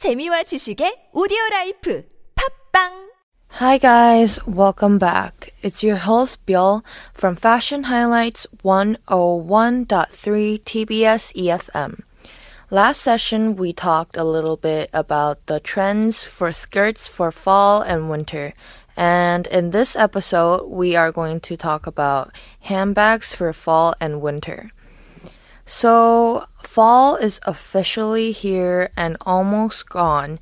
재미와 지식의 오디오 라이프 팝빵 Hi guys, welcome back. It's your host Bill from Fashion Highlights 101.3 TBS EFM. Last session we talked a little bit about the trends for skirts for fall and winter. And in this episode, we are going to talk about handbags for fall and winter. So, fall is officially here and almost gone,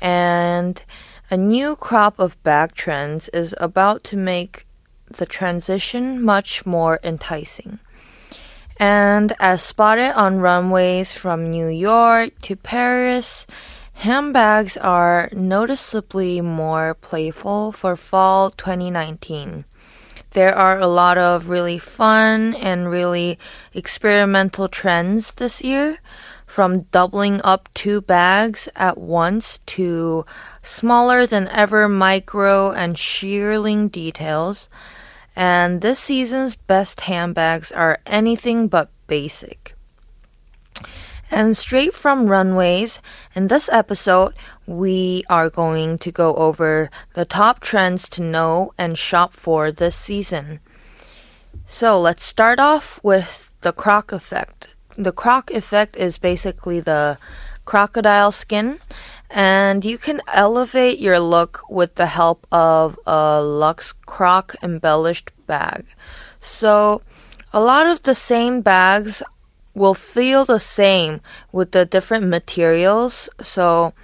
and a new crop of bag trends is about to make the transition much more enticing. And as spotted on runways from New York to Paris, handbags are noticeably more playful for fall 2019 there are a lot of really fun and really experimental trends this year from doubling up two bags at once to smaller than ever micro and shearling details. And this season's best handbags are anything but basic. And straight from runways, in this episode, we are going to go over the top trends to know and shop for this season. So let's start off with the croc effect. The croc effect is basically the crocodile skin, and you can elevate your look with the help of a luxe croc embellished bag. So, a lot of the same bags will feel the same with the different materials. So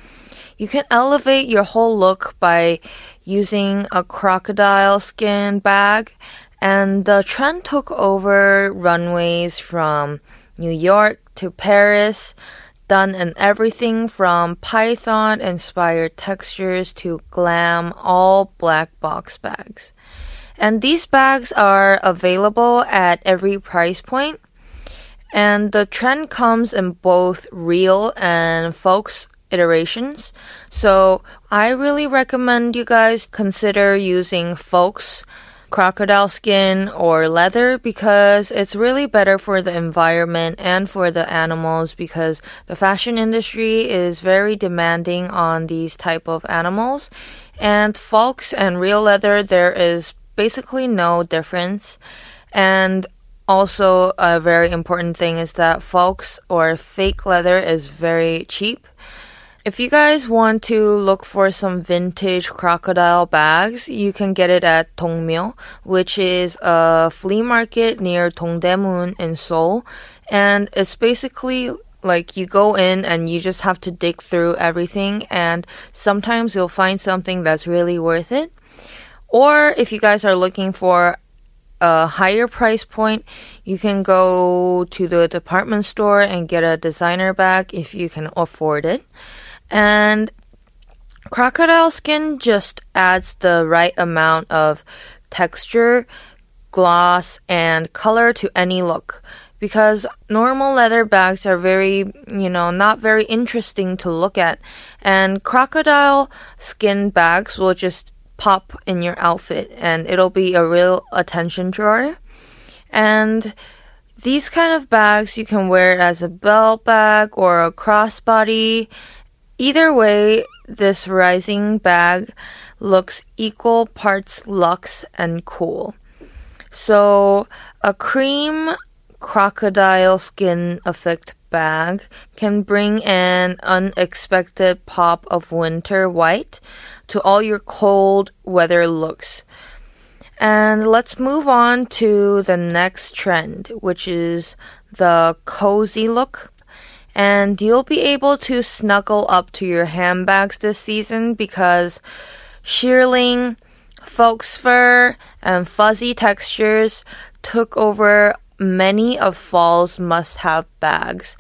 you can elevate your whole look by using a crocodile skin bag. And the trend took over runways from New York to Paris, done in everything from python inspired textures to glam, all black box bags. And these bags are available at every price point. And the trend comes in both real and faux iterations. So I really recommend you guys consider using faux crocodile skin or leather because it's really better for the environment and for the animals because the fashion industry is very demanding on these type of animals and faux and real leather there is basically no difference and also, a very important thing is that faux or fake leather is very cheap. If you guys want to look for some vintage crocodile bags, you can get it at Dongmyo, which is a flea market near Dongdaemun in Seoul. And it's basically like you go in and you just have to dig through everything and sometimes you'll find something that's really worth it. Or if you guys are looking for a higher price point, you can go to the department store and get a designer bag if you can afford it. And crocodile skin just adds the right amount of texture, gloss, and color to any look. Because normal leather bags are very, you know, not very interesting to look at. And crocodile skin bags will just pop in your outfit and it'll be a real attention drawer. And these kind of bags, you can wear it as a belt bag or a crossbody. Either way, this rising bag looks equal parts luxe and cool. So, a cream crocodile skin effect bag can bring an unexpected pop of winter white to all your cold weather looks. And let's move on to the next trend, which is the cozy look. And you'll be able to snuggle up to your handbags this season because shearling, faux fur, and fuzzy textures took over many of fall's must have bags.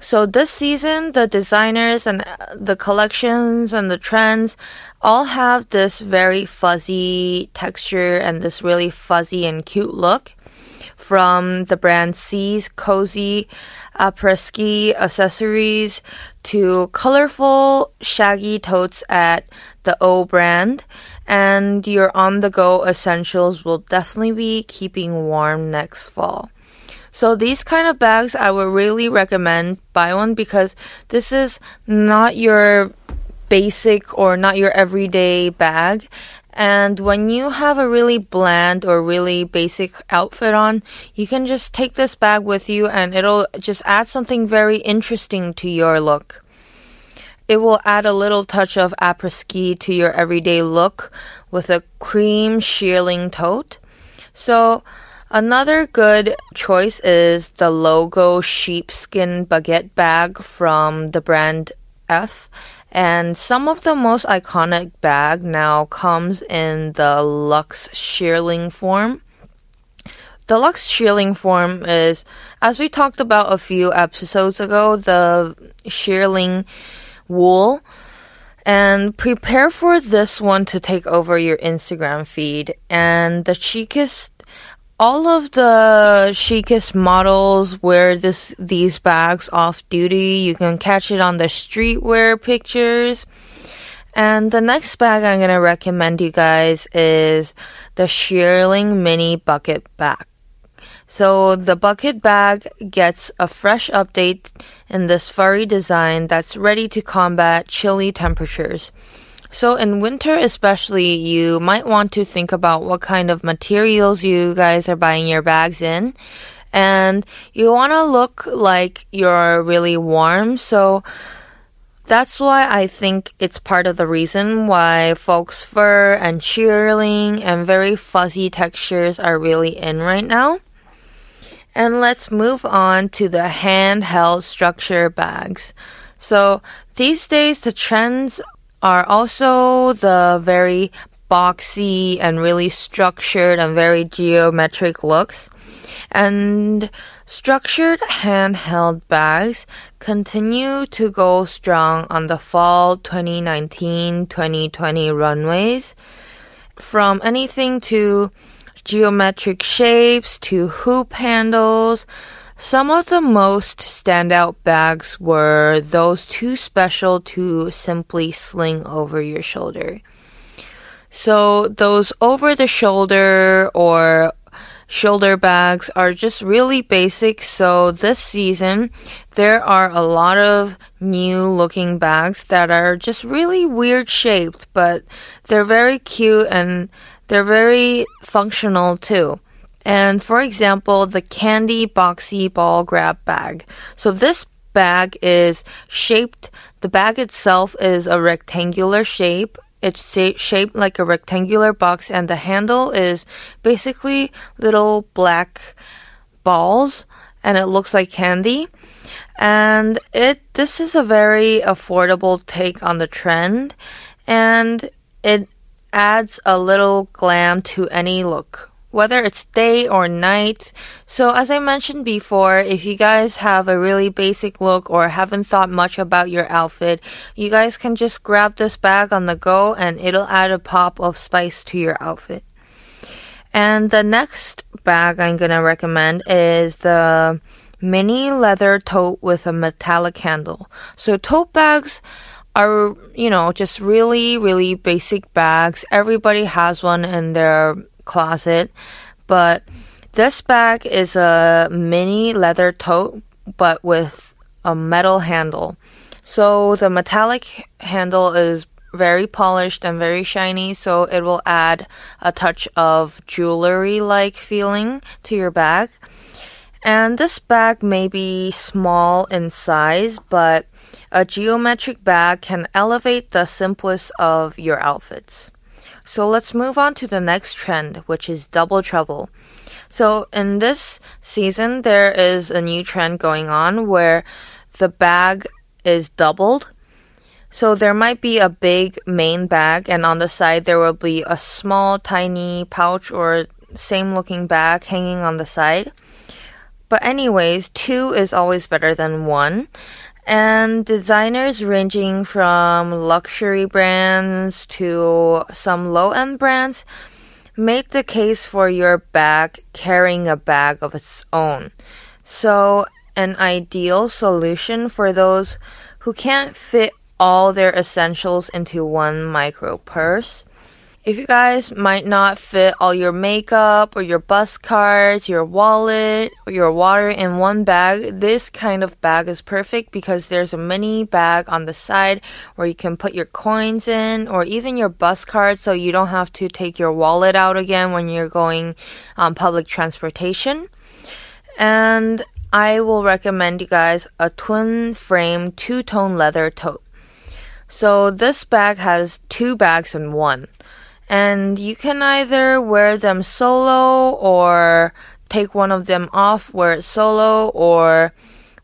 So this season, the designers and uh, the collections and the trends all have this very fuzzy texture and this really fuzzy and cute look. From the brand C's cozy uh, après-ski accessories to colorful shaggy totes at the O brand, and your on-the-go essentials will definitely be keeping warm next fall. So these kind of bags I would really recommend buy one because this is not your basic or not your everyday bag. And when you have a really bland or really basic outfit on, you can just take this bag with you and it'll just add something very interesting to your look. It will add a little touch of après-ski to your everyday look with a cream shearling tote. So, another good choice is the logo sheepskin baguette bag from the brand F. And some of the most iconic bag now comes in the Lux shearling form. The Lux shearling form is, as we talked about a few episodes ago, the shearling wool. And prepare for this one to take over your Instagram feed. And the chicest all of the chicest models wear this these bags off duty. You can catch it on the streetwear pictures. And the next bag I'm gonna recommend you guys is the Shearling Mini Bucket Bag. So the bucket bag gets a fresh update in this furry design that's ready to combat chilly temperatures. So in winter especially, you might want to think about what kind of materials you guys are buying your bags in. And you want to look like you're really warm. So that's why I think it's part of the reason why faux fur and shearling and very fuzzy textures are really in right now. And let's move on to the handheld structure bags. So these days the trends are also the very boxy and really structured and very geometric looks. And structured handheld bags continue to go strong on the fall 2019-2020 runways. From anything to geometric shapes to hoop handles some of the most standout bags were those too special to simply sling over your shoulder. So those over the shoulder or shoulder bags are just really basic. So this season, there are a lot of new looking bags that are just really weird shaped, but they're very cute and they're very functional too. And for example, the candy boxy ball grab bag. So this bag is shaped, the bag itself is a rectangular shape. It's shaped like a rectangular box and the handle is basically little black balls and it looks like candy. And it this is a very affordable take on the trend and it adds a little glam to any look whether it's day or night. So as I mentioned before, if you guys have a really basic look or haven't thought much about your outfit, you guys can just grab this bag on the go and it'll add a pop of spice to your outfit. And the next bag I'm gonna recommend is the mini leather tote with a metallic handle. So tote bags are, you know, just really, really basic bags. Everybody has one in their closet. But this bag is a mini leather tote, but with a metal handle. So the metallic handle is very polished and very shiny, so it will add a touch of jewelry like feeling to your bag. And this bag may be small in size, but a geometric bag can elevate the simplest of your outfits. So let's move on to the next trend, which is double trouble. So in this season, there is a new trend going on where the bag is doubled. So there might be a big main bag and on the side there will be a small tiny pouch or same looking bag hanging on the side. But anyways, two is always better than one and designers ranging from luxury brands to some low end brands made the case for your bag carrying a bag of its own. So, an ideal solution for those who can't fit all their essentials into one micro purse. If you guys might not fit all your makeup or your bus cards, your wallet, or your water in one bag, this kind of bag is perfect because there's a mini bag on the side where you can put your coins in or even your bus card so you don't have to take your wallet out again when you're going on public transportation. And I will recommend you guys a twin frame two tone leather tote. So this bag has two bags in one and you can either wear them solo or take one of them off, wear it solo, or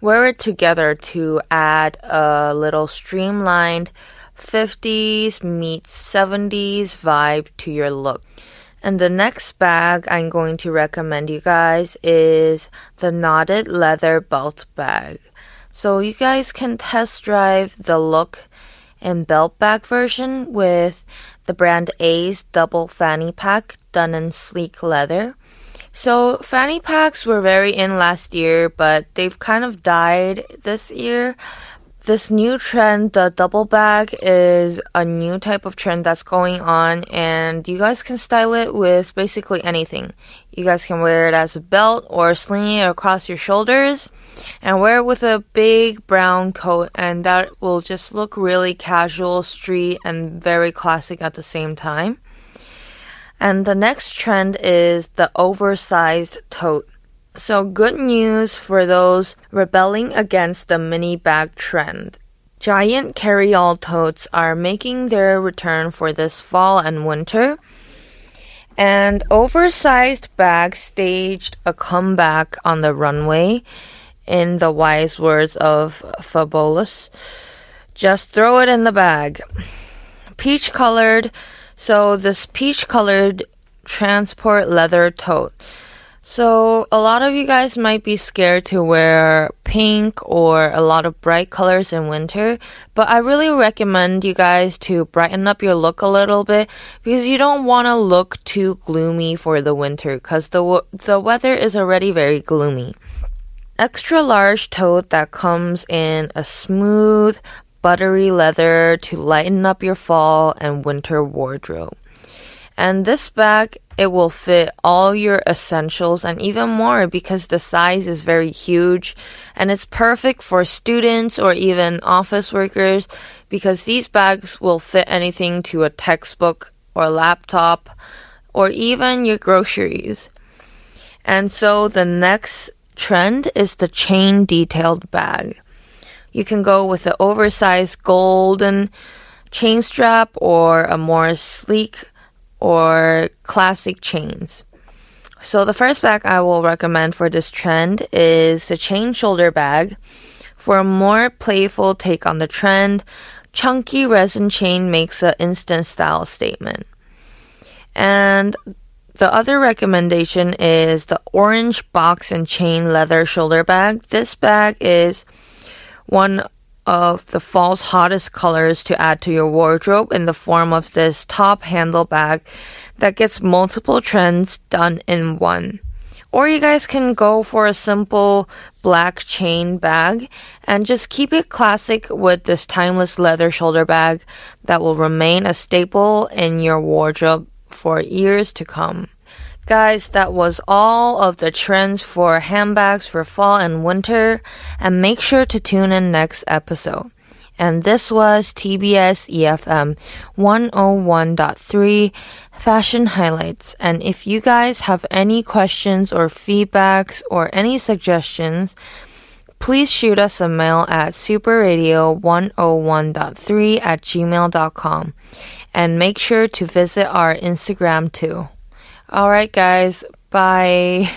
wear it together to add a little streamlined 50s meets 70s vibe to your look. And the next bag I'm going to recommend you guys is the knotted leather belt bag. So you guys can test drive the look and belt bag version with the brand A's double fanny pack done in sleek leather. So fanny packs were very in last year, but they've kind of died this year. This new trend, the double bag, is a new type of trend that's going on, and you guys can style it with basically anything. You guys can wear it as a belt or sling it across your shoulders and wear it with a big brown coat, and that will just look really casual, street, and very classic at the same time. And the next trend is the oversized tote. So, good news for those rebelling against the mini bag trend. Giant carry-all totes are making their return for this fall and winter. And oversized bags staged a comeback on the runway, in the wise words of Fabolous. Just throw it in the bag. Peach colored, so this peach colored transport leather tote. So, a lot of you guys might be scared to wear pink or a lot of bright colors in winter, but I really recommend you guys to brighten up your look a little bit because you don't want to look too gloomy for the winter because the, the weather is already very gloomy. Extra large tote that comes in a smooth, buttery leather to lighten up your fall and winter wardrobe. And this bag, it will fit all your essentials and even more because the size is very huge and it's perfect for students or even office workers because these bags will fit anything to a textbook or laptop or even your groceries. And so the next trend is the chain detailed bag. You can go with the oversized golden chain strap or a more sleek or classic chains. So the first bag I will recommend for this trend is the chain shoulder bag. For a more playful take on the trend, chunky resin chain makes an instant style statement. And the other recommendation is the orange box and chain leather shoulder bag. This bag is one of the fall's hottest colors to add to your wardrobe in the form of this top handle bag that gets multiple trends done in one. Or you guys can go for a simple black chain bag and just keep it classic with this timeless leather shoulder bag that will remain a staple in your wardrobe for years to come. Guys, that was all of the trends for handbags for fall and winter, and make sure to tune in next episode. And this was TBS EFM 101.3 Fashion Highlights. And if you guys have any questions or feedbacks or any suggestions, please shoot us a mail at superradio101.3 at gmail.com. And make sure to visit our Instagram too. Alright, guys. Bye.